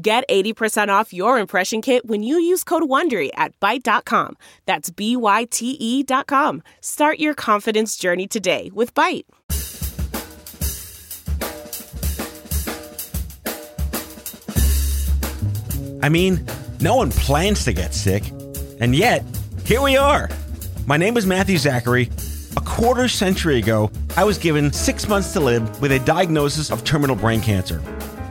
Get 80% off your impression kit when you use code WONDERY at Byte.com. That's B-Y-T-E dot com. Start your confidence journey today with Byte. I mean, no one plans to get sick. And yet, here we are. My name is Matthew Zachary. A quarter century ago, I was given six months to live with a diagnosis of terminal brain cancer.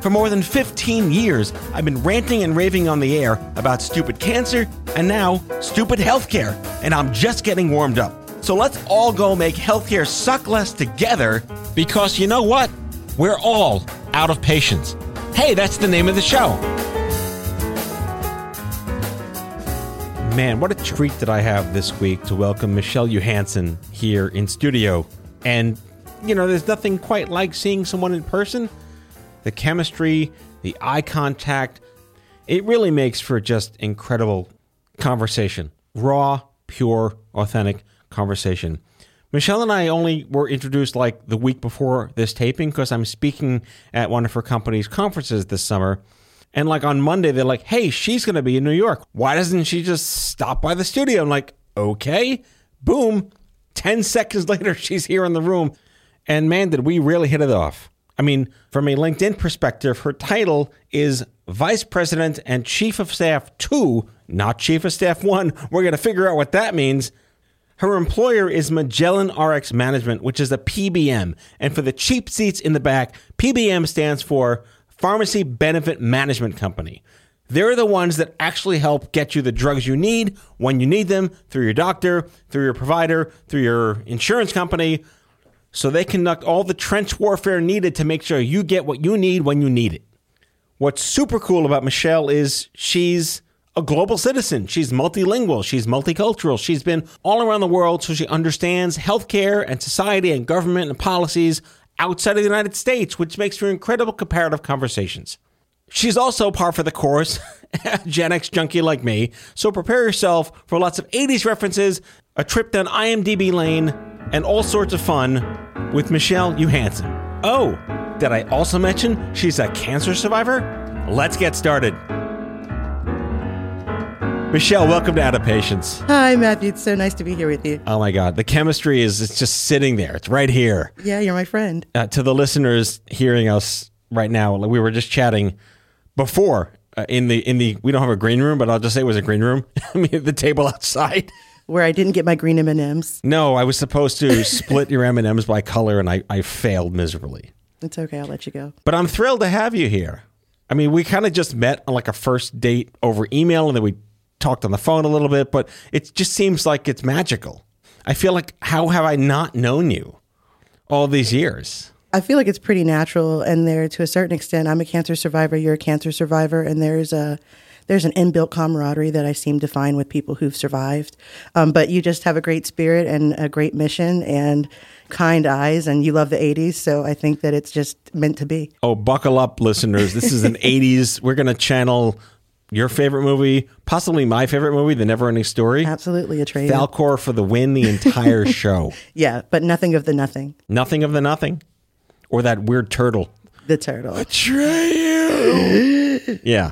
For more than 15 years, I've been ranting and raving on the air about stupid cancer and now stupid healthcare, and I'm just getting warmed up. So let's all go make healthcare suck less together because you know what? We're all out of patience. Hey, that's the name of the show. Man, what a treat that I have this week to welcome Michelle Johansson here in studio. And, you know, there's nothing quite like seeing someone in person. The chemistry, the eye contact, it really makes for just incredible conversation. Raw, pure, authentic conversation. Michelle and I only were introduced like the week before this taping because I'm speaking at one of her company's conferences this summer. And like on Monday, they're like, hey, she's going to be in New York. Why doesn't she just stop by the studio? I'm like, okay. Boom. 10 seconds later, she's here in the room. And man, did we really hit it off. I mean, from a LinkedIn perspective, her title is Vice President and Chief of Staff 2, not Chief of Staff 1. We're going to figure out what that means. Her employer is Magellan RX Management, which is a PBM. And for the cheap seats in the back, PBM stands for Pharmacy Benefit Management Company. They're the ones that actually help get you the drugs you need when you need them through your doctor, through your provider, through your insurance company. So they conduct all the trench warfare needed to make sure you get what you need when you need it. What's super cool about Michelle is she's a global citizen. She's multilingual. She's multicultural. She's been all around the world, so she understands healthcare and society and government and policies outside of the United States, which makes for incredible comparative conversations. She's also par for the course, Gen X junkie like me, so prepare yourself for lots of 80s references, a trip down IMDb lane, and all sorts of fun with Michelle Johansson. Oh, did I also mention she's a cancer survivor? Let's get started. Michelle, welcome to Out of Patience. Hi, Matthew. It's so nice to be here with you. Oh my God, the chemistry is it's just sitting there. It's right here. Yeah, you're my friend. Uh, to the listeners hearing us right now, we were just chatting before uh, in the in the we don't have a green room, but I'll just say it was a green room. I mean, the table outside. Where I didn't get my green M and M's. No, I was supposed to split your M and M's by color, and I I failed miserably. It's okay. I'll let you go. But I'm thrilled to have you here. I mean, we kind of just met on like a first date over email, and then we talked on the phone a little bit, but it just seems like it's magical. I feel like, how have I not known you all these years? I feel like it's pretty natural, and there to a certain extent, I'm a cancer survivor. You're a cancer survivor, and there's a there's an inbuilt camaraderie that I seem to find with people who've survived. Um, but you just have a great spirit and a great mission and kind eyes, and you love the '80s. So I think that it's just meant to be. Oh, buckle up, listeners! This is an '80s. We're going to channel your favorite movie, possibly my favorite movie, The Never Ending Story. Absolutely a trade. Falkor for the win the entire show. yeah, but nothing of the nothing. Nothing of the nothing. Or that weird turtle. The turtle. Atreyu. yeah.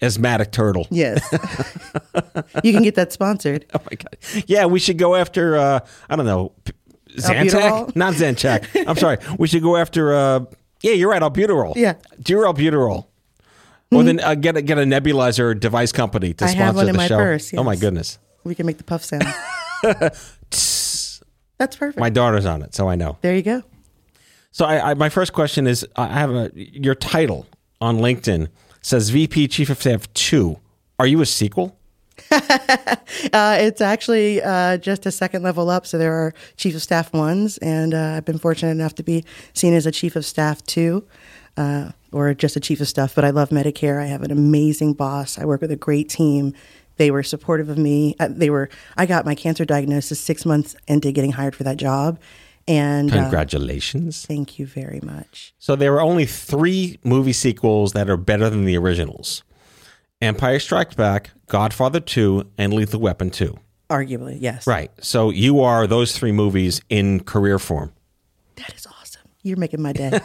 Asthmatic turtle. Yes. you can get that sponsored. Oh my god. Yeah, we should go after uh I don't know Zantac? Not Zantac. I'm sorry. We should go after uh yeah, you're right, albuterol. Yeah. Do albuterol. Or then uh, get a, get a nebulizer device company to I sponsor have one in the my show. purse, Oh my goodness. We can make the puff sound. That's perfect. My daughter's on it, so I know. there you go. So I, I, my first question is, I have a your title on LinkedIn says VP Chief of Staff two. Are you a sequel? Uh, it's actually uh, just a second level up. So there are chief of staff ones, and uh, I've been fortunate enough to be seen as a chief of staff two. Uh, or just a chief of staff, but I love Medicare. I have an amazing boss. I work with a great team. They were supportive of me. Uh, They were. I got my cancer diagnosis six months into getting hired for that job, and uh, Congratulations. thank you very much. So there were only three movie sequels that are better than the originals Empire Strikes Back, Godfather 2, and Lethal Weapon 2. Arguably, yes. Right. So you are those three movies in career form. That is awesome. You're making my day.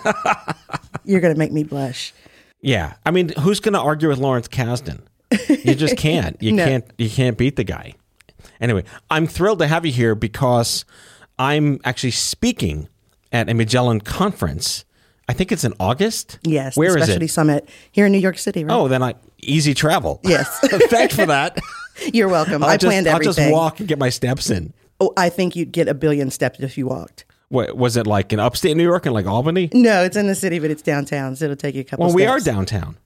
You're gonna make me blush. Yeah. I mean, who's going to argue with Lawrence Kasdan? You just can't. You No. can't. You can't beat the guy. Anyway, I'm thrilled to have you here because I'm actually speaking at a Magellan conference. I think it's in August. Yes. Where is Specialty it? Summit here in New York City. Right? Oh, then I easy travel. Yes. Thanks for that. you're welcome. I'll I just, planned everything. I'll just walk and get my steps in. Oh, I think you'd get a billion steps if you walked. What was it like in upstate New York and like Albany? No, it's in the city, but it's downtown, so it'll take you a couple. Well, we are downtown.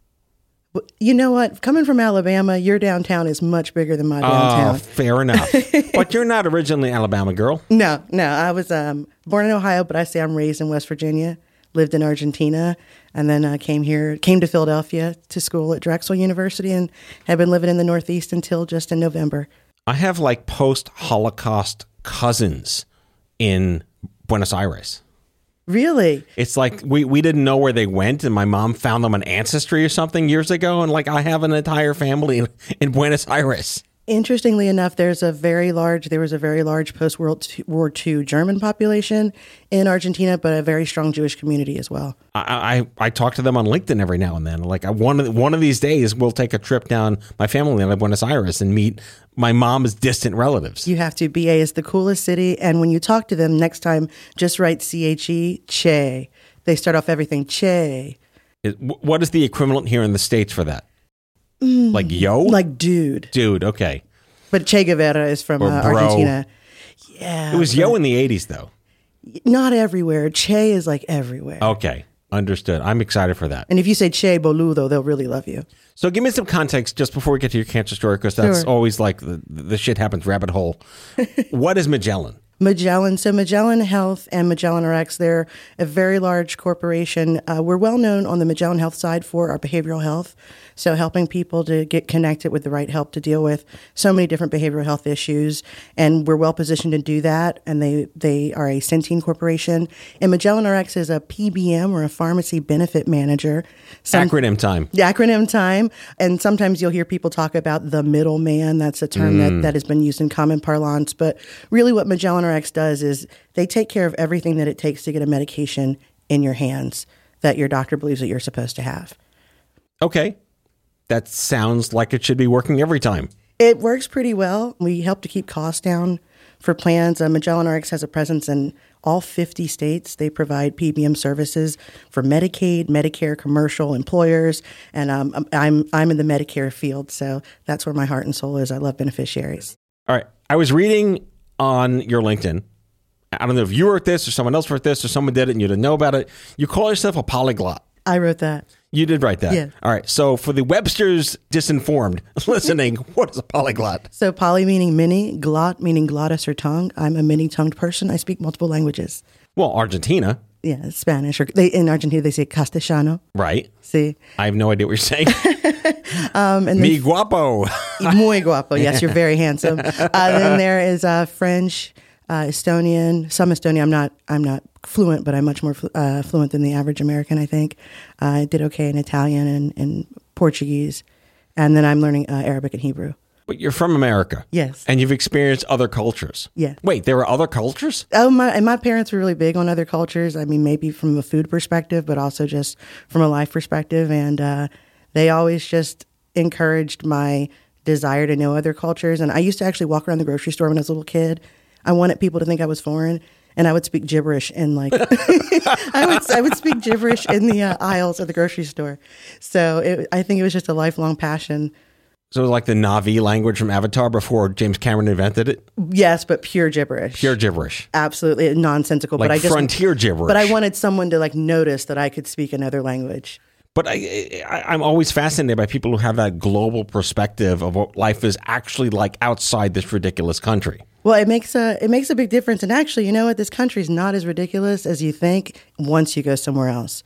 You know what? Coming from Alabama, your downtown is much bigger than my Oh, downtown. fair enough. but you're not originally Alabama girl. No, no. I was um, born in Ohio, but I say I'm raised in West Virginia. Lived in Argentina, and then uh, came here, came to Philadelphia to school at Drexel University, and have been living in the Northeast until just in November. I have like post Holocaust cousins in Buenos Aires. Really? It's like we, we didn't know where they went, and my mom found them on Ancestry or something years ago. And like I have an entire family in, in Buenos Aires. Interestingly enough, there's a very large there was a very large post World War II German population in Argentina, but a very strong Jewish community as well. I, I I talk to them on LinkedIn every now and then. Like I, one of one of these days, we'll take a trip down my family in Buenos Aires and meet my mom's distant relatives. You have to. BA is the coolest city, and when you talk to them next time, just write C H E Che. They start off everything Che, what is the equivalent here in the states for that? Like yo, like dude. dude. Okay, But Che Guevara is from Or uh, bro. Argentina. Yeah, it was yo in the '80s though. not everywhere. Che is like everywhere. Okay, understood. I'm excited for that. And if you say Che Boludo, they'll really love you. So give me some context just before we get to your cancer story, because that's Sure. always like the, the shit happens rabbit hole. what is Magellan? Magellan. So Magellan Health and Magellan RX, they're a very large corporation. Uh, we're well known on the Magellan Health side for our behavioral health. So helping people to get connected with the right help to deal with so many different behavioral health issues. And we're well positioned to do that. And they, they are a Centene corporation. And Magellan RX is a PBM or a pharmacy benefit manager. Some- Acronym time. the acronym time. And sometimes you'll hear people talk about the middleman. That's a term that, that has been used in common parlance. But really, what Magellan RX does is they take care of everything that it takes to get a medication in your hands that your doctor believes that you're supposed to have. Okay, that sounds like it should be working every time. It works pretty well. We help to keep costs down for plans. Uh, Magellan RX has a presence in all 50 states. They provide PBM services for Medicaid, Medicare, commercial employers, and um, I'm I'm in the Medicare field, so that's where my heart and soul is. I love beneficiaries. All right, I was reading on your LinkedIn. I don't know if you wrote this or someone else wrote this or someone did it and you didn't know about it. You call yourself a polyglot. I wrote that. You did write that. Yeah. All right. So for the Webster's disinformed listening, what is a polyglot? So poly meaning many, glot meaning glottis or tongue. I'm a many-tongued person. I speak multiple languages. Well, Argentina, Yeah, Spanish or they in Argentina they say castellano. right? See, I have no idea what you're saying. um, and Mi guapo. Muy guapo. Yes, you're very handsome. Uh, then there is uh, French, uh, Estonian, some Estonian. I'm not. I'm not fluent, but I'm much more flu- uh, fluent than the average American. I think. Uh, I did okay in Italian and, and Portuguese, and then I'm learning uh, Arabic and Hebrew. But you're from America. Yes. And you've experienced other cultures. Yeah. Wait, there were other cultures? Oh, my and my parents were really big on other cultures. I mean, maybe from a food perspective, but also just from a life perspective. And uh, they always just encouraged my desire to know other cultures. And I used to actually walk around the grocery store when I was a little kid. I wanted people to think I was foreign, and I would speak gibberish and like I would I would speak gibberish in the uh, aisles of the grocery store. So it, I think it was just a lifelong passion. So it was like the Navi language from Avatar before James Cameron invented it? Yes, but pure gibberish. Pure gibberish. absolutely nonsensical. Like but I just frontier gibberish. But I wanted someone to like notice that I could speak another language. But I, I, I'm always fascinated by people who have that global perspective of what life is actually like outside this ridiculous country. Well, it makes a it makes a big difference. And actually, you know what? This country's not as ridiculous as you think once you go somewhere else.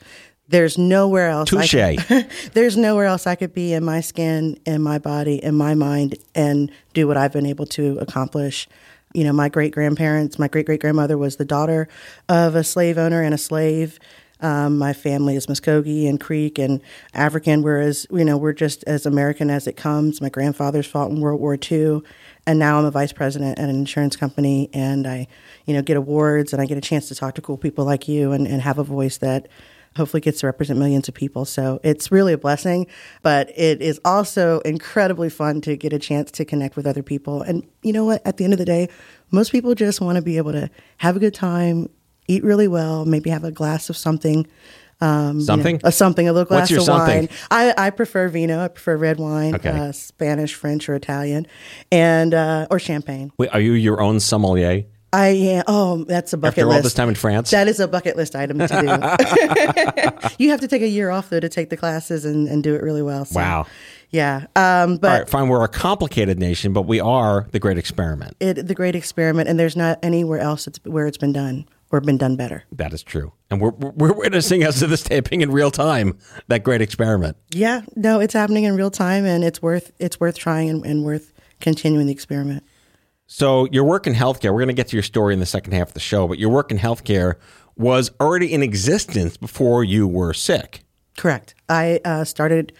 There's nowhere else. I Touche. could- there's nowhere else I could be in my skin, in my body, in my mind, and do what I've been able to accomplish. You know, my great grandparents, my great great grandmother was the daughter of a slave owner and a slave. Um, my family is Muskogee and Creek and African, whereas you know we're just as American as it comes. My grandfather's fought in World War II, and now I'm a vice president at an insurance company, and I, you know, get awards and I get a chance to talk to cool people like you and, and have a voice that hopefully gets to represent millions of people. So it's really a blessing, but it is also incredibly fun to get a chance to connect with other people. And you know what? At the end of the day, most people just want to be able to have a good time, eat really well, maybe have a glass of something. Um, you know, Something? a something, a little glass What's your of something? wine. I, I prefer vino. I prefer red wine, Okay. uh, Spanish, French, or Italian, and uh, or champagne. Wait, are you your own sommelier? I am. Oh, that's a bucket list After all this time in France? That is a bucket list item to do. you have to take a year off though to take the classes and, and do it really well. So, Wow. Yeah. Um, but All right, fine. We're a complicated nation, but we are the great experiment. it, the great experiment, and there's not anywhere else it's, where it's been done or been done better. That is true. And we're, we're witnessing as of this taping in real time that great experiment. Yeah. No, it's happening in real time, and it's worth it's worth trying and, and worth continuing the experiment. So your work in healthcare, we're going to get to your story in the second half of the show, but your work in healthcare was already in existence before you were sick. Correct. I uh, started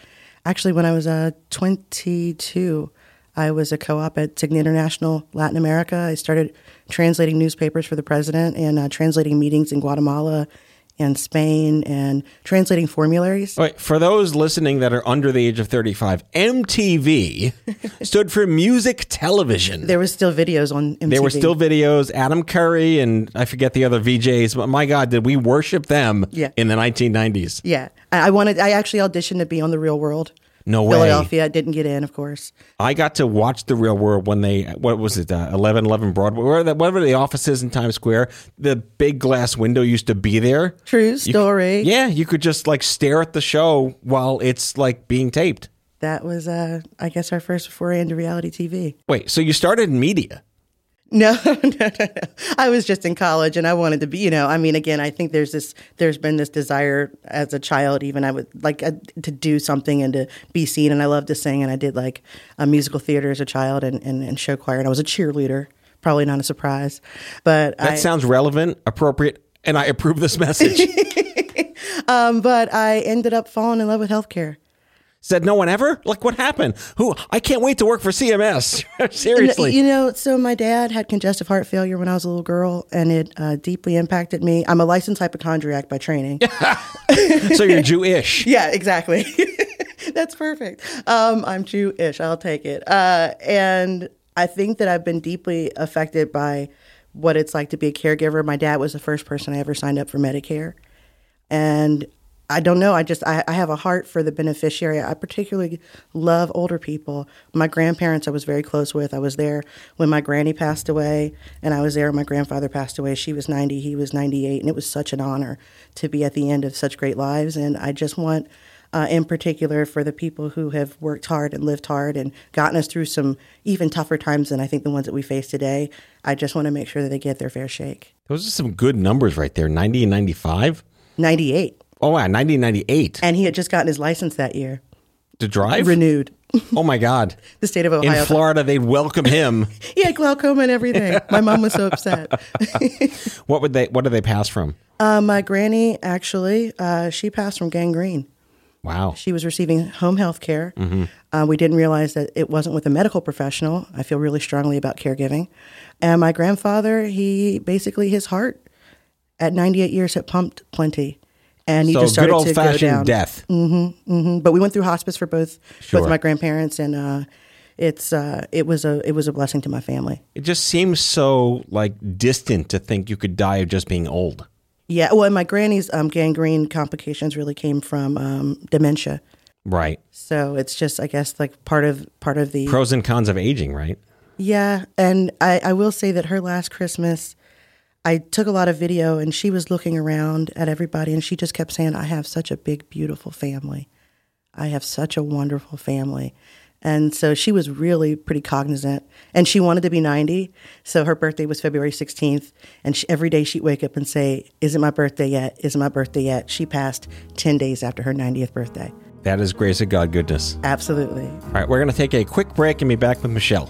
actually when I was uh, 22. I was a co-op at Cigna International Latin America. I started translating newspapers for the president and uh, translating meetings in Guatemala and Spain and translating formularies. All right, for those listening that are under the age of 35, MTV stood for music television. There was still videos on MTV. There were still videos, Adam Curry and I forget the other VJs, but my God, did we worship them Yeah. in the 1990s? Yeah, I wanted. I actually auditioned to be on the Real World. No way. Philadelphia didn't get in, of course. I got to watch the real world when they what was it uh, eleven eleven Broadway where the, whatever the offices in Times Square the big glass window used to be there. True You story. yeah, you could just like stare at the show while it's like being taped. That was, uh, I guess, our first foray into reality TV. Wait, so you started in media? No, no, no, no. I was just in college and I wanted to be, you know, I mean, again, I think there's this, there's been this desire as a child, even I would like uh, to do something and to be seen. And I love to sing. And I did like a musical theater as a child and, and, and show choir. And I was a cheerleader, probably not a surprise. But That I, sounds relevant, appropriate, and I approve this message. um, but I ended up falling in love with healthcare. Said no one ever? Like what happened? Who? I can't wait to work for CMS. Seriously. You know, so my dad had congestive heart failure when I was a little girl, and it uh, deeply impacted me. I'm a licensed hypochondriac by training. so you're Jewish. yeah, exactly. That's perfect. Um, I'm Jewish. I'll take it. Uh, and I think that I've been deeply affected by what it's like to be a caregiver. My dad was the first person I ever signed up for Medicare, and I don't know. I just I, I have a heart for the beneficiary. I particularly love older people. My grandparents I was very close with. I was there when my granny passed away, and I was there when my grandfather passed away. She was 90, he was 98, and it was such an honor to be at the end of such great lives. And I just want, uh, in particular, for the people who have worked hard and lived hard and gotten us through some even tougher times than I think the ones that we face today. I just want to make sure that they get their fair shake. Those are some good numbers right there. 90 and 95. 98, Oh wow, 1998 and he had just gotten his license that year, to drive. renewed. Oh my God! The state of In Ohio. Florida, they'd welcome him. He had glaucoma and everything. My mom was so upset. what would they? What did they pass from? Uh, my granny, actually, uh, she passed from gangrene. Wow. She was receiving home health care. Uh, we didn't realize that it wasn't with a medical professional. I feel really strongly about caregiving. And my grandfather, he basically, his heart at 98 years had pumped plenty. And he so just good started old to go down. fashioned death. Mm, But we went through hospice for both Sure. both my grandparents, and uh, it's uh, it was a it was a blessing to my family. It just seems so like distant to think you could die of just being old. Yeah, well, and my granny's um, gangrene complications really came from um, dementia. Right. So it's just, I guess, like part of part of the Pros and cons of aging. Right. yeah. And I, I will say that her last Christmas, I took a lot of video, and she was looking around at everybody, and she just kept saying, "I have such a big, beautiful family. I have such a wonderful family." And so she was really pretty cognizant. And she wanted to be 90. So her birthday was February 16th. And she, every day she'd wake up and say, Is it my birthday yet? Is it my birthday yet? She passed 10 days after her 90th birthday. That is grace of God goodness. Absolutely. All right, we're going to take a quick break and be back with Michelle.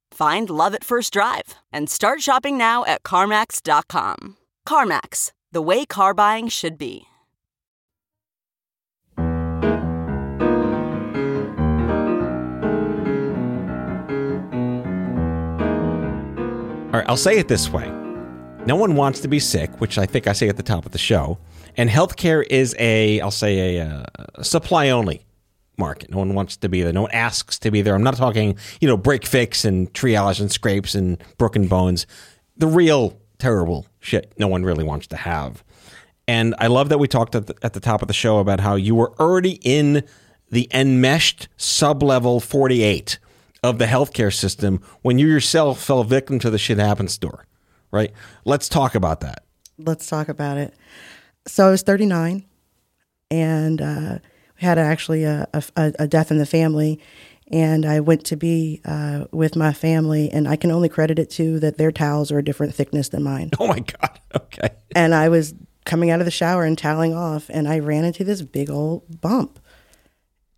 Find love at first drive and start shopping now at CarMax.com. CarMax, the way car buying should be. All right, I'll say it this way. No one wants to be sick, which I think I say at the top of the show. And healthcare is a, I'll say a, uh, a supply only market. No one wants to be there. No one asks to be there. I'm not talking, you know, break fix and triage and scrapes and broken bones. The real terrible shit no one really wants to have. And I love that we talked at the, at the top of the show about how you were already in the enmeshed sub-level 48 of the healthcare system when you yourself fell victim to the shit happens store, right? Let's talk about that. Let's talk about it. So I was 39 and uh, had actually a, a, a, death in the family. And I went to be uh, with my family, and I can only credit it to that their towels are a different thickness than mine. Oh my God. Okay. And I was coming out of the shower and toweling off, and I ran into this big old bump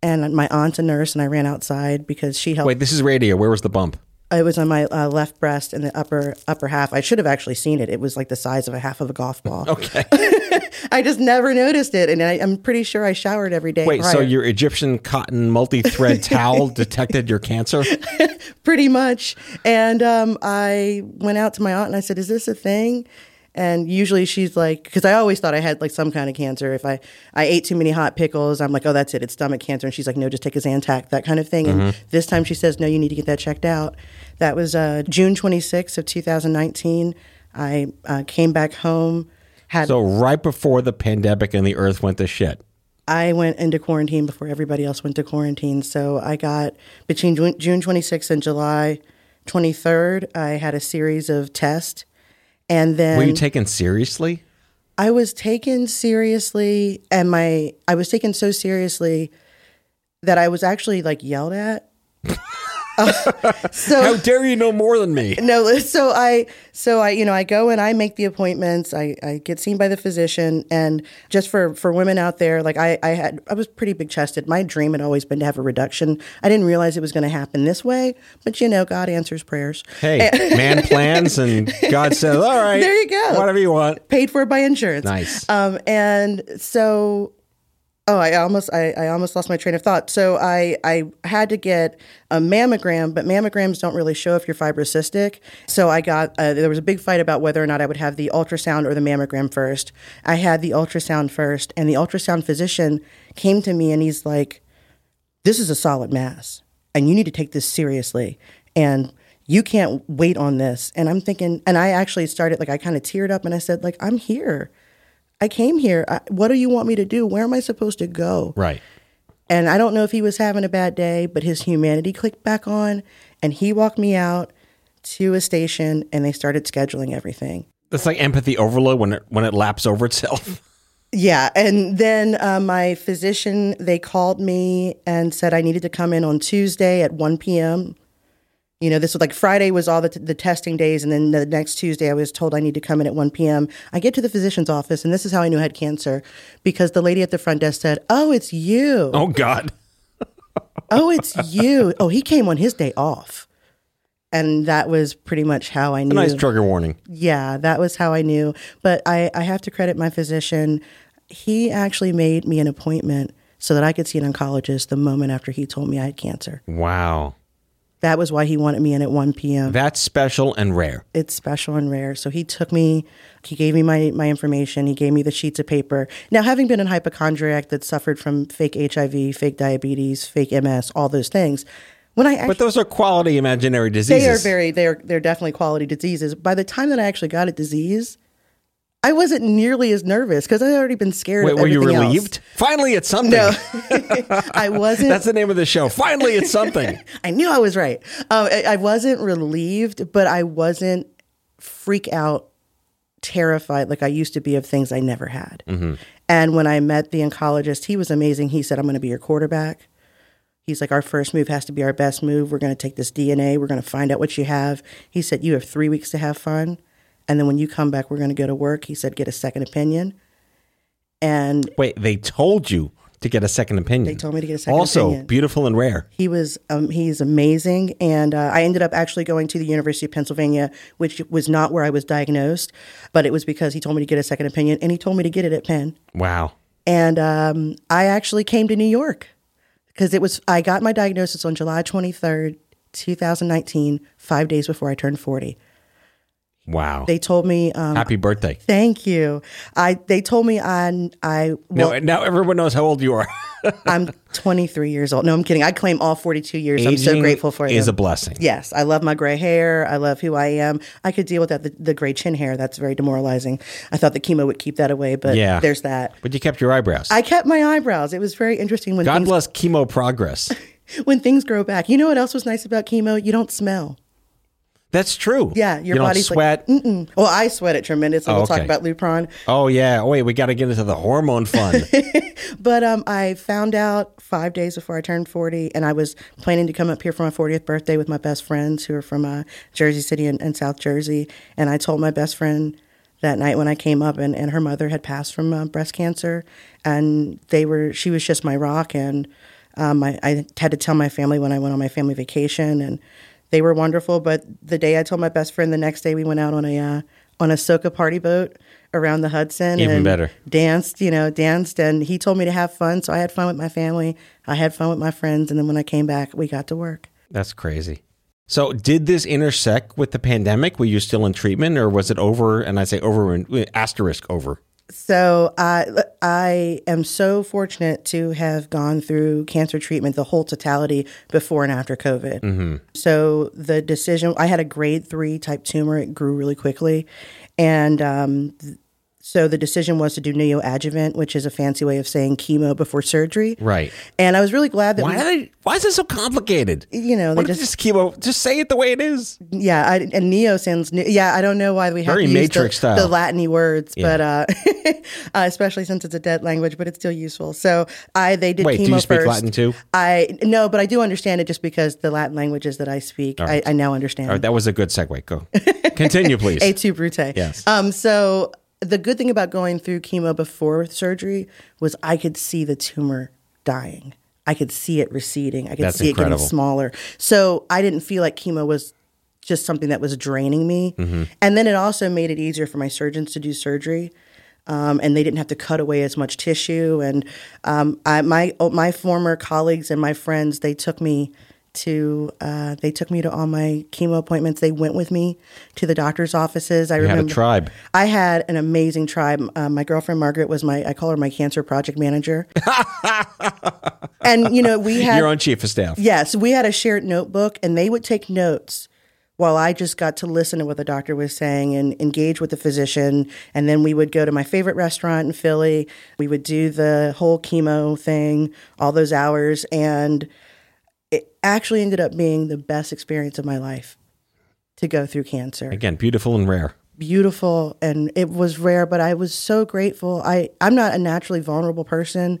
and my aunt's a nurse, and I ran outside because she helped. Wait, this is radio. Where was the bump? It was on my uh, left breast in the upper upper half. I should have actually seen it. It was like the size of a half of a golf ball. Okay. I just never noticed it, and I, am pretty sure I showered every day. Wait, prior. so your Egyptian cotton multi-thread towel detected your cancer? pretty much. And um, I went out to my aunt and I said, "Is this a thing?" And usually she's like, because I always thought I had like some kind of cancer. If I, I ate too many hot pickles, I'm like, oh, that's it. It's stomach cancer. And she's like, no, just take a Zantac, that kind of thing. Mm-hmm. And this time she says, no, you need to get that checked out. That was uh, June 26th of 2019. I uh, came back home. Had so right before the pandemic and the earth went to shit. I went into quarantine before everybody else went to quarantine. So I got between June 26th and July 23rd, I had a series of tests and then Were you taken seriously? I was taken seriously and my I was taken so seriously that I was actually like yelled at uh, so how dare you know more than me? No, so I, so I, you know, I go and I make the appointments. I, I get seen by the physician, and just for for women out there, like I, I had, I was pretty big chested. My dream had always been to have a reduction. I didn't realize it was going to happen this way, but you know, God answers prayers. Hey, man plans, and God says, "All right, there you go, whatever you want." Paid for by insurance. Nice. Um, and so Oh, I almost I, I almost lost my train of thought. So I I had to get a mammogram, but mammograms don't really show if you're fibrocystic. So I got uh, there was a big fight about whether or not I would have the ultrasound or the mammogram first. I had the ultrasound first, and the ultrasound physician came to me and he's like, "This is a solid mass, and you need to take this seriously." And you can't wait on this. And I'm thinking, and I actually started like I kind of teared up and I said, like, I'm here. I came here. I, what do you want me to do? Where am I supposed to go? Right. And I don't know if he was having a bad day, but his humanity clicked back on and he walked me out to a station and they started scheduling everything. That's like empathy overload when it when it laps over itself. Yeah, and then uh, my physician they called me and said I needed to come in on Tuesday at one p.m. You know, this was like Friday was all the, t- the testing days, and then the next Tuesday I was told I need to come in at one p.m. I get to the physician's office, and this is how I knew I had cancer because the lady at the front desk said, "Oh, it's you. Oh God. Oh, it's you. Oh, he came on his day off." And that was pretty much how I knew. A nice trigger warning. Yeah, that was how I knew. But I, I have to credit my physician. He actually made me an appointment so that I could see an oncologist the moment after he told me I had cancer. Wow. That was why he wanted me in at 1 p.m. That's special and rare. it's special and rare. So he took me, he gave me my, my information, he gave me the sheets of paper. Now, having been a hypochondriac that suffered from fake HIV, fake diabetes, fake MS, all those things, when I actually, But those are quality imaginary diseases. they are very they're they're definitely quality diseases. By the time that I actually got a disease, I wasn't nearly as nervous because I had already been scared. Wait, of were you everything else. relieved? Finally, it's something. No, I wasn't. That's the name of the show. Finally, it's something. I knew I was right. Um, I, I wasn't relieved, but I wasn't freak out, terrified like I used to be of things I never had. And when I met the oncologist, he was amazing. He said, "I'm going to be your quarterback." He's like, our first move has to be our best move. We're going to take this DNA. We're going to find out what you have. He said, you have three weeks to have fun. And then when you come back, we're going to go to work. He said, get a second opinion. And Wait, they told you to get a second opinion. They told me to get a second also, opinion. Also, beautiful and rare. he was, um, he's amazing. And uh, I ended up actually going to the University of Pennsylvania, which was not where I was diagnosed, but it was because he told me to get a second opinion and he told me to get it at Penn. Wow. And um, I actually came to New York because it was, I got my diagnosis on July 23rd, 2019, five days before I turned 40. Wow. They told me, um, Happy birthday. thank you. I, they told me I, I, well, no, now everyone knows how old you are. I'm 23 years old. No, I'm kidding. I claim all 42 years. I'm so grateful for is them. a blessing. Yes, I love my gray hair. I love who I am. I could deal with that. The, the gray chin hair, that's very demoralizing. I thought the chemo would keep that away, but Yeah. there's that. But you kept your eyebrows. I kept my eyebrows. It was very interesting when God things, bless chemo progress. when things grow back. You know what else was nice about chemo? You don't smell. That's true. Yeah, your you body's sweat. like, Mm-mm. well, I sweat it tremendously. Oh, we'll talk about Lupron. oh yeah. Oh, wait, we got to get into the hormone fun. But um, I found out five days before I turned 40, and I was planning to come up here for my 40th birthday with my best friends who are from uh, Jersey City and, and South Jersey. And I told my best friend that night when I came up, and, and her mother had passed from uh, breast cancer, and they were she was just my rock. And um, I, I had to tell my family when I went on my family vacation, and they were wonderful. But the day I told my best friend, the next day we went out on a uh, on a soca party boat around the Hudson. Even and better. Danced, you know, danced, and he told me to have fun. So I had fun with my family. I had fun with my friends, and then when I came back, we got to work. That's crazy. So, did this intersect with the pandemic? Were you still in treatment, or was it over? And I say over, asterisk over. So I I am so fortunate to have gone through cancer treatment, the whole totality before and after COVID. So the decision, I had a grade three type tumor. It grew really quickly, and um, so the decision was to do neoadjuvant, which is a fancy way of saying chemo before surgery. Right. And I was really glad that Why? we, they, why is it so complicated? you know, they just just chemo? Just say it the way it is. Yeah, I, and neo sounds new. Yeah, I don't know why we have Very to use Matrix the, style. the Latin words, Yeah. but uh, uh, especially since it's a dead language, but it's still useful. So I they did Wait, chemo do you speak first. Latin too? I no, but I do understand it just because the Latin languages that I speak, I, I now understand. All right, that was a good segue. Go. Continue, please. A tu brute. Yes. Um. So the good thing about going through chemo before surgery was I could see the tumor dying. I could see it receding. I could That's see it getting smaller. So I didn't feel like chemo was just something that was draining me. Mm-hmm. And then it also made it easier for my surgeons to do surgery. Um, and they didn't have to cut away as much tissue. And um, I, my oh, my former colleagues and my friends, they took me to uh, they took me to all my chemo appointments. They went with me to the doctor's offices. I You had a remember tribe. I had an amazing tribe. Uh, my girlfriend Margaret was my I call her my cancer project manager. and you know we had You're on chief of staff. Yes, we had a shared notebook, and they would take notes while I just got to listen to what the doctor was saying and engage with the physician. And then we would go to my favorite restaurant in Philly. We would do the whole chemo thing, all those hours. And actually ended up being the best experience of my life to go through cancer. Again, beautiful and rare. Beautiful. And it was rare, but I was so grateful. I, I'm not a naturally vulnerable person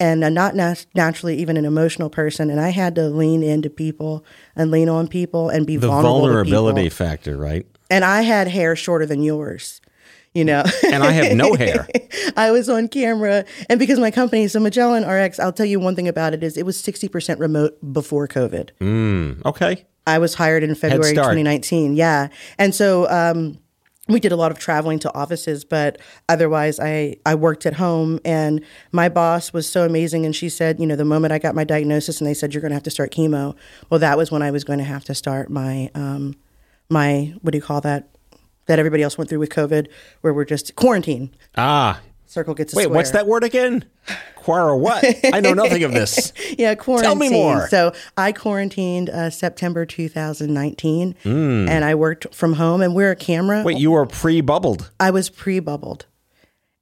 and I'm not nat- naturally even an emotional person. And I had to lean into people and lean on people and be The vulnerable. vulnerability factor, right? And I had hair shorter than yours. You know, And I have no hair. I was on camera, and because my company, so Magellan RX, I'll tell you one thing about it is it was sixty percent remote before COVID. Mm, okay. I was hired in February 2019. Yeah. And so um, we did a lot of traveling to offices, but otherwise I, I worked at home. And my boss was so amazing. And she said, you know, the moment I got my diagnosis and they said, you're going to have to start chemo, well, that was when I was going to have to start my, um, my, what do you call that? That everybody else went through with COVID, where we're just quarantine. Ah, Circle gets a wait, what's that word again? Quara what? I know nothing of this. Yeah, quarantine. Tell me more. So I quarantined uh, September 2019, Hmm. and I worked from home. And we're a camera. Wait, you were pre-bubbled. I was pre-bubbled,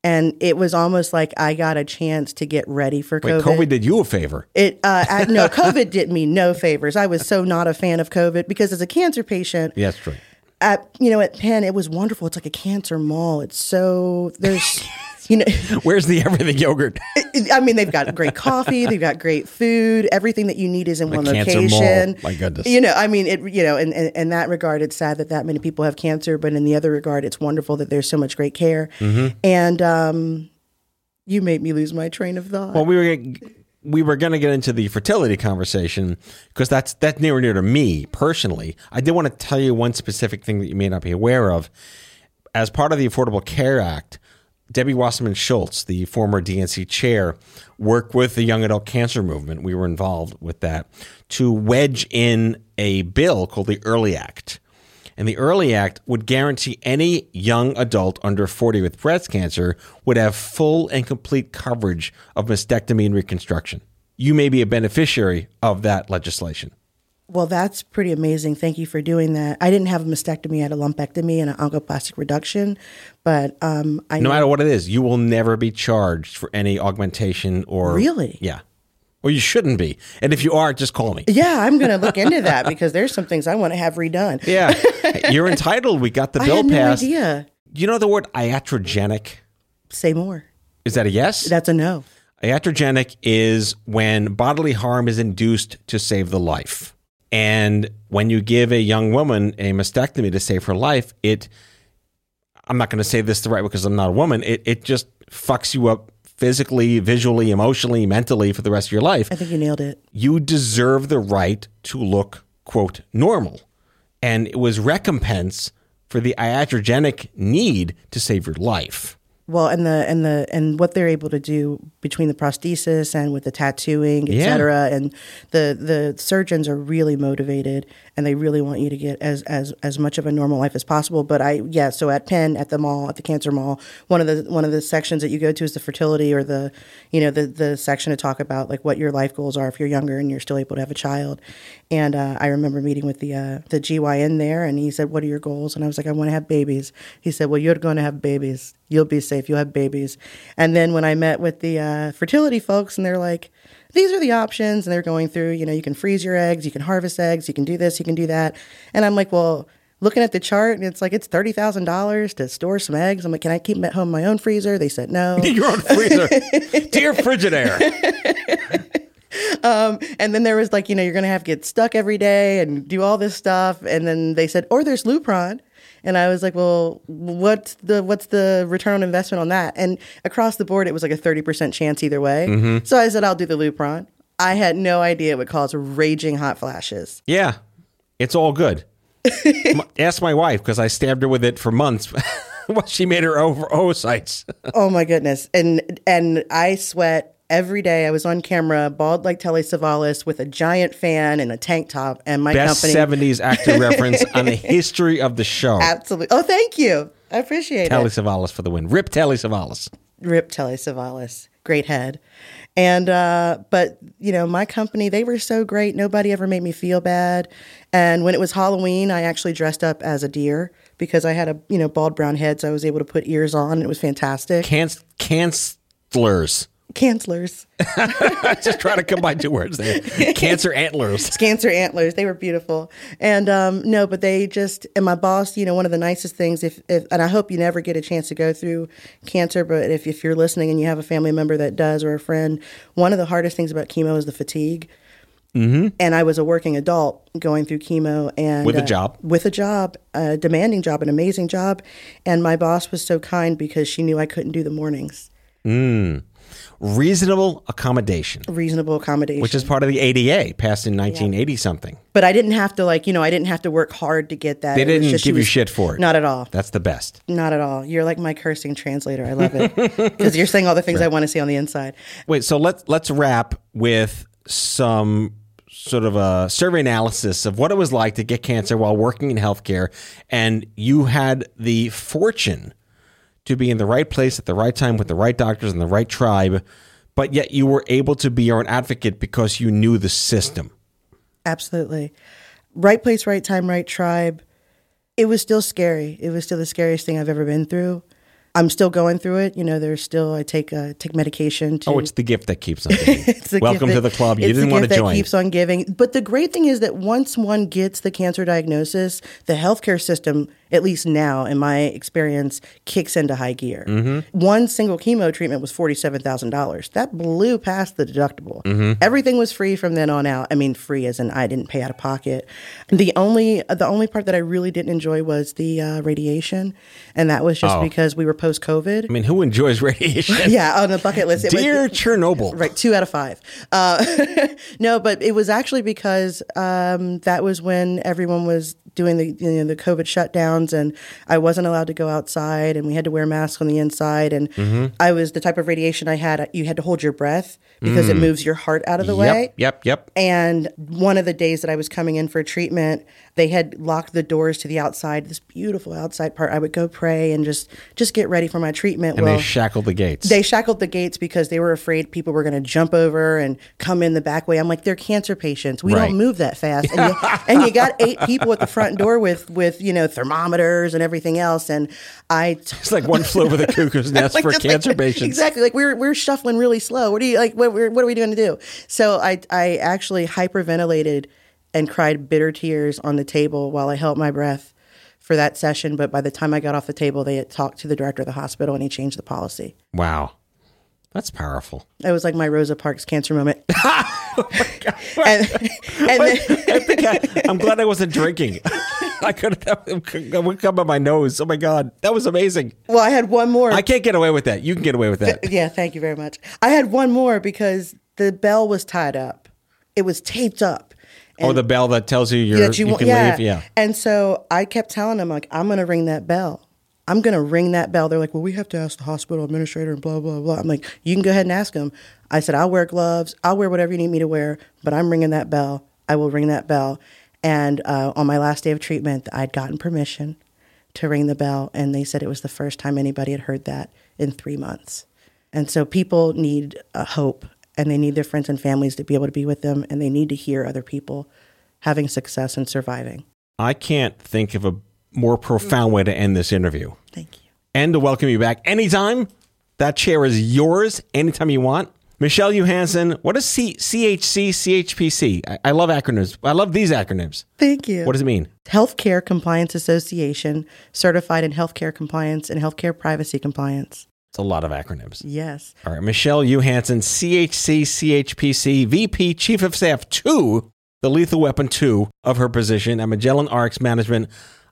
and it was almost like I got a chance to get ready for Wait, COVID. COVID did you a favor. It uh, I, no, COVID did me no favors. I was so not a fan of COVID because as a cancer patient, Yeah, that's true. At you know at Penn, it was wonderful. It's like a cancer mall. It's so there's. You know, Where's the everything yogurt? I mean, they've got great coffee, they've got great food. Everything that you need is in one cancer mall. location. My goodness. You know, I mean, it. You know, in, in, in that regard, it's sad that that many people have cancer, but in the other regard, it's wonderful that there's so much great care. Mm-hmm. And um, you made me lose my train of thought. Well, we were we were going to get into the fertility conversation because that's that's near and dear to me personally. I did want to tell you one specific thing that you may not be aware of. As part of the Affordable Care Act, Debbie Wasserman Schultz, the former DNC chair, worked with the young adult cancer movement. We were involved with that to wedge in a bill called the Early Act. And the Early Act would guarantee any young adult under 40 with breast cancer would have full and complete coverage of mastectomy and reconstruction. You may be a beneficiary of that legislation. Well, that's pretty amazing. Thank you for doing that. I didn't have a mastectomy, I had a lumpectomy and an oncoplastic reduction, but um, I No know- matter what it is, you will never be charged for any augmentation or. Really? Yeah. Or you shouldn't be. And if you are, just call me. Yeah, I'm going to look into that because there's some things I want to have redone. Yeah. You're entitled. We got the I bill had no passed. idea. You know the word iatrogenic? Say more. Is that a yes? That's a no. Iatrogenic is when bodily harm is induced to save the life. And when you give a young woman a mastectomy to save her life, it I'm not going to say this the right way because I'm not a woman. It it just fucks you up physically, visually, emotionally, mentally for the rest of your life. I think you nailed it. You deserve the right to look quote normal. And it was recompense for the iatrogenic need to save your life. Well, and the and the and what they're able to do between the prosthesis and with the tattooing, et Yeah. cetera, and the the surgeons are really motivated and they really want you to get as as as much of a normal life as possible. But I yeah, so at Penn, at the mall, at the cancer mall, one of the one of the sections that you go to is the fertility or the you know the the section to talk about like what your life goals are if you're younger and you're still able to have a child. And uh, I remember meeting with the uh, the GYN there, and he said, "What are your goals?" And I was like, "I want to have babies." He said, "Well, you're going to have babies. You'll be safe. You'll have babies." And then when I met with the uh, fertility folks, and they're like, "These are the options," and they're going through, you know, you can freeze your eggs, you can harvest eggs, you can do this, you can do that, and I'm like, "Well." Looking at the chart, and it's like it's thirty thousand dollars to store some eggs. I'm like, can I keep them at home in my own freezer? They said no. Your own freezer. your Frigidaire. Um, and then there was like, you know, you're going to have to get stuck every day and do all this stuff. And then they said, or there's Lupron. And I was like, well, what's the what's the return on investment on that? And across the board, it was like a 30% chance either way. Mm-hmm. So I said, I'll do the Lupron. I had no idea it would cause raging hot flashes. Yeah, it's all good. Ask my wife because I stabbed her with it for months. She made her over oocytes. Oh my goodness. And and I sweat every day. I was on camera, bald like Telly Savalas with a giant fan and a tank top and my Best company. '70s actor reference on the history of the show. Absolutely. Oh, thank you. I appreciate Telly it. Telly Savalas for the win. Rip Telly Savalas. Rip Telly Savalas. great head. And uh, but you know, my company they were so great. Nobody ever made me feel bad. And when it was Halloween, I actually dressed up as a deer because I had a you know bald brown head, so I was able to put ears on. And it was fantastic. Canc- cancelers. Cancelers, Just trying to combine two words there. Cancer antlers. cancer antlers. They were beautiful. And um, no, but they just and my boss. You know, one of the nicest things. If, if and I hope you never get a chance to go through cancer, but if if you're listening and you have a family member that does or a friend, one of the hardest things about chemo is the fatigue. Mm-hmm. And I was a working adult going through chemo and With a uh, job. with a job, a demanding job, an amazing job. And my boss was so kind because she knew I couldn't do the mornings. Reasonable accommodation, Reasonable accommodation. which is part of the ADA, passed in 1980 something. but I didn't have to like, you know, I didn't have to work hard to get that. They didn't just- give you shit for it. Not at all. That's the best. Not at all. You're like my cursing translator. I love it because you're saying all the things I want to say on the inside. Wait, so let's let's wrap with some sort of a survey analysis of what it was like to get cancer while working in healthcare, and you had the fortune to be in the right place at the right time with the right doctors and the right tribe, but yet you were able to be your own advocate because you knew the system. Absolutely. Right place, right time, right tribe. It was still scary. It was still the scariest thing I've ever been through. I'm still going through it. You know, there's still I take uh, take medication to. Oh, it's the gift that keeps on giving. Welcome to the club. You didn't want to join. That keeps on giving. But the great thing is that once one gets the cancer diagnosis, the healthcare system, at least now in my experience, kicks into high gear. Mm-hmm. One single chemo treatment was forty seven thousand dollars. That blew past the deductible. Mm-hmm. Everything was free from then on out. I mean, free as in I didn't pay out of pocket. The only the only part that I really didn't enjoy was the uh, radiation, and that was just Oh. because we were post COVID. I mean, who enjoys radiation? yeah, on the bucket list. It was- Dear Chernobyl. Right, two out of five. Uh, no, but it was actually because um, that was when everyone was doing the you know, the COVID and I wasn't allowed to go outside, and we had to wear masks on the inside, and Mm-hmm. I was the type of radiation I had. You had to hold your breath because it moves your heart out of the way. Mm. Yep, yep, yep. And one of the days that I was coming in for treatment, they had locked the doors to the outside, this beautiful outside part. I would go pray and just just get ready for my treatment. And they shackled the gates. They shackled the gates because they were afraid people were going to jump over and come in the back way. I'm like, they're cancer patients. We Right. don't move that fast. And you, and you got eight people at the front door with with you know thermometers and everything else. And I t- it's like one flew over the cuckoo's nest like, for cancer like- patients. Exactly. Like we're we're shuffling really slow. What do you like? What we're, what are we doing to do? So I I actually hyperventilated and cried bitter tears on the table while I held my breath for that session. But by the time I got off the table, they had talked to the director of the hospital and he changed the policy. Wow. That's powerful. It was like my Rosa Parks cancer moment. Oh and, and then, I I'm glad I wasn't drinking. I could have would come on my nose. Oh my god, that was amazing. well, I had one more. I can't get away with that. You can get away with that. yeah, thank you very much. I had one more because the bell was tied up. It was taped up. Oh, the bell that tells you you're, that you, you can yeah. leave. Yeah. And so I kept telling him like, I'm gonna ring that bell. I'm gonna ring that bell. They're like, well, we have to ask the hospital administrator and blah blah blah. I'm like, you can go ahead and ask them. I said, I'll wear gloves. I'll wear whatever you need me to wear, but I'm ringing that bell. I will ring that bell. And uh, on my last day of treatment, I'd gotten permission to ring the bell, and they said it was the first time anybody had heard that in three months. And so people need a hope, and they need their friends and families to be able to be with them, and they need to hear other people having success and surviving. I can't think of a more profound way to end this interview Thank you. and to welcome you back anytime. That chair is yours anytime you want. Michelle Johansson, what is C- CHC, CHPC? I-, I love acronyms. I love these acronyms. Thank you. What does it mean? Healthcare Compliance Association, certified in healthcare compliance and healthcare privacy compliance. It's a lot of acronyms. Yes. All right, Michelle Johansson, CHC, CHPC, VP, Chief of Staff 2, the Lethal Weapon 2 of her position at Magellan RX Management.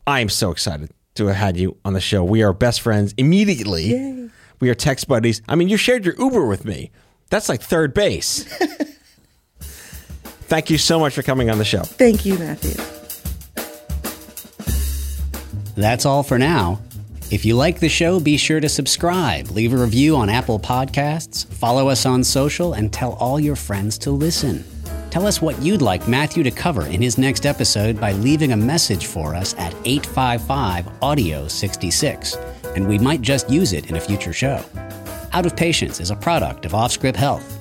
I am so excited to have had you on the show. We are best friends immediately. We are text buddies. I mean, you shared your Uber with me. That's like third base. Thank you so much for coming on the show. Thank you, Matthew. That's all for now. If you like the show, be sure to subscribe, leave a review on Apple Podcasts, follow us on social, and tell all your friends to listen. Tell us what you'd like Matthew to cover in his next episode by leaving a message for us at 855 Audio 66, and we might just use it in a future show. Out of Patients is a product of Offscrip Health.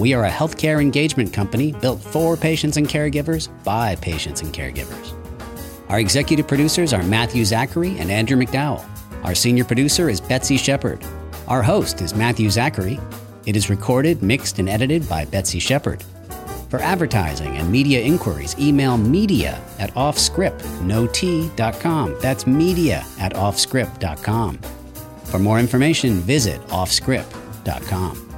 We are a healthcare engagement company built for patients and caregivers by patients and caregivers. Our executive producers are Matthew Zachary and Andrew McDowell. Our senior producer is Betsy Shepard. Our host is Matthew Zachary. It is recorded, mixed, and edited by Betsy Shepard. For advertising and media inquiries, email media at offscrip.com. That's media at offscrip.com. For more information, visit offscrip.com.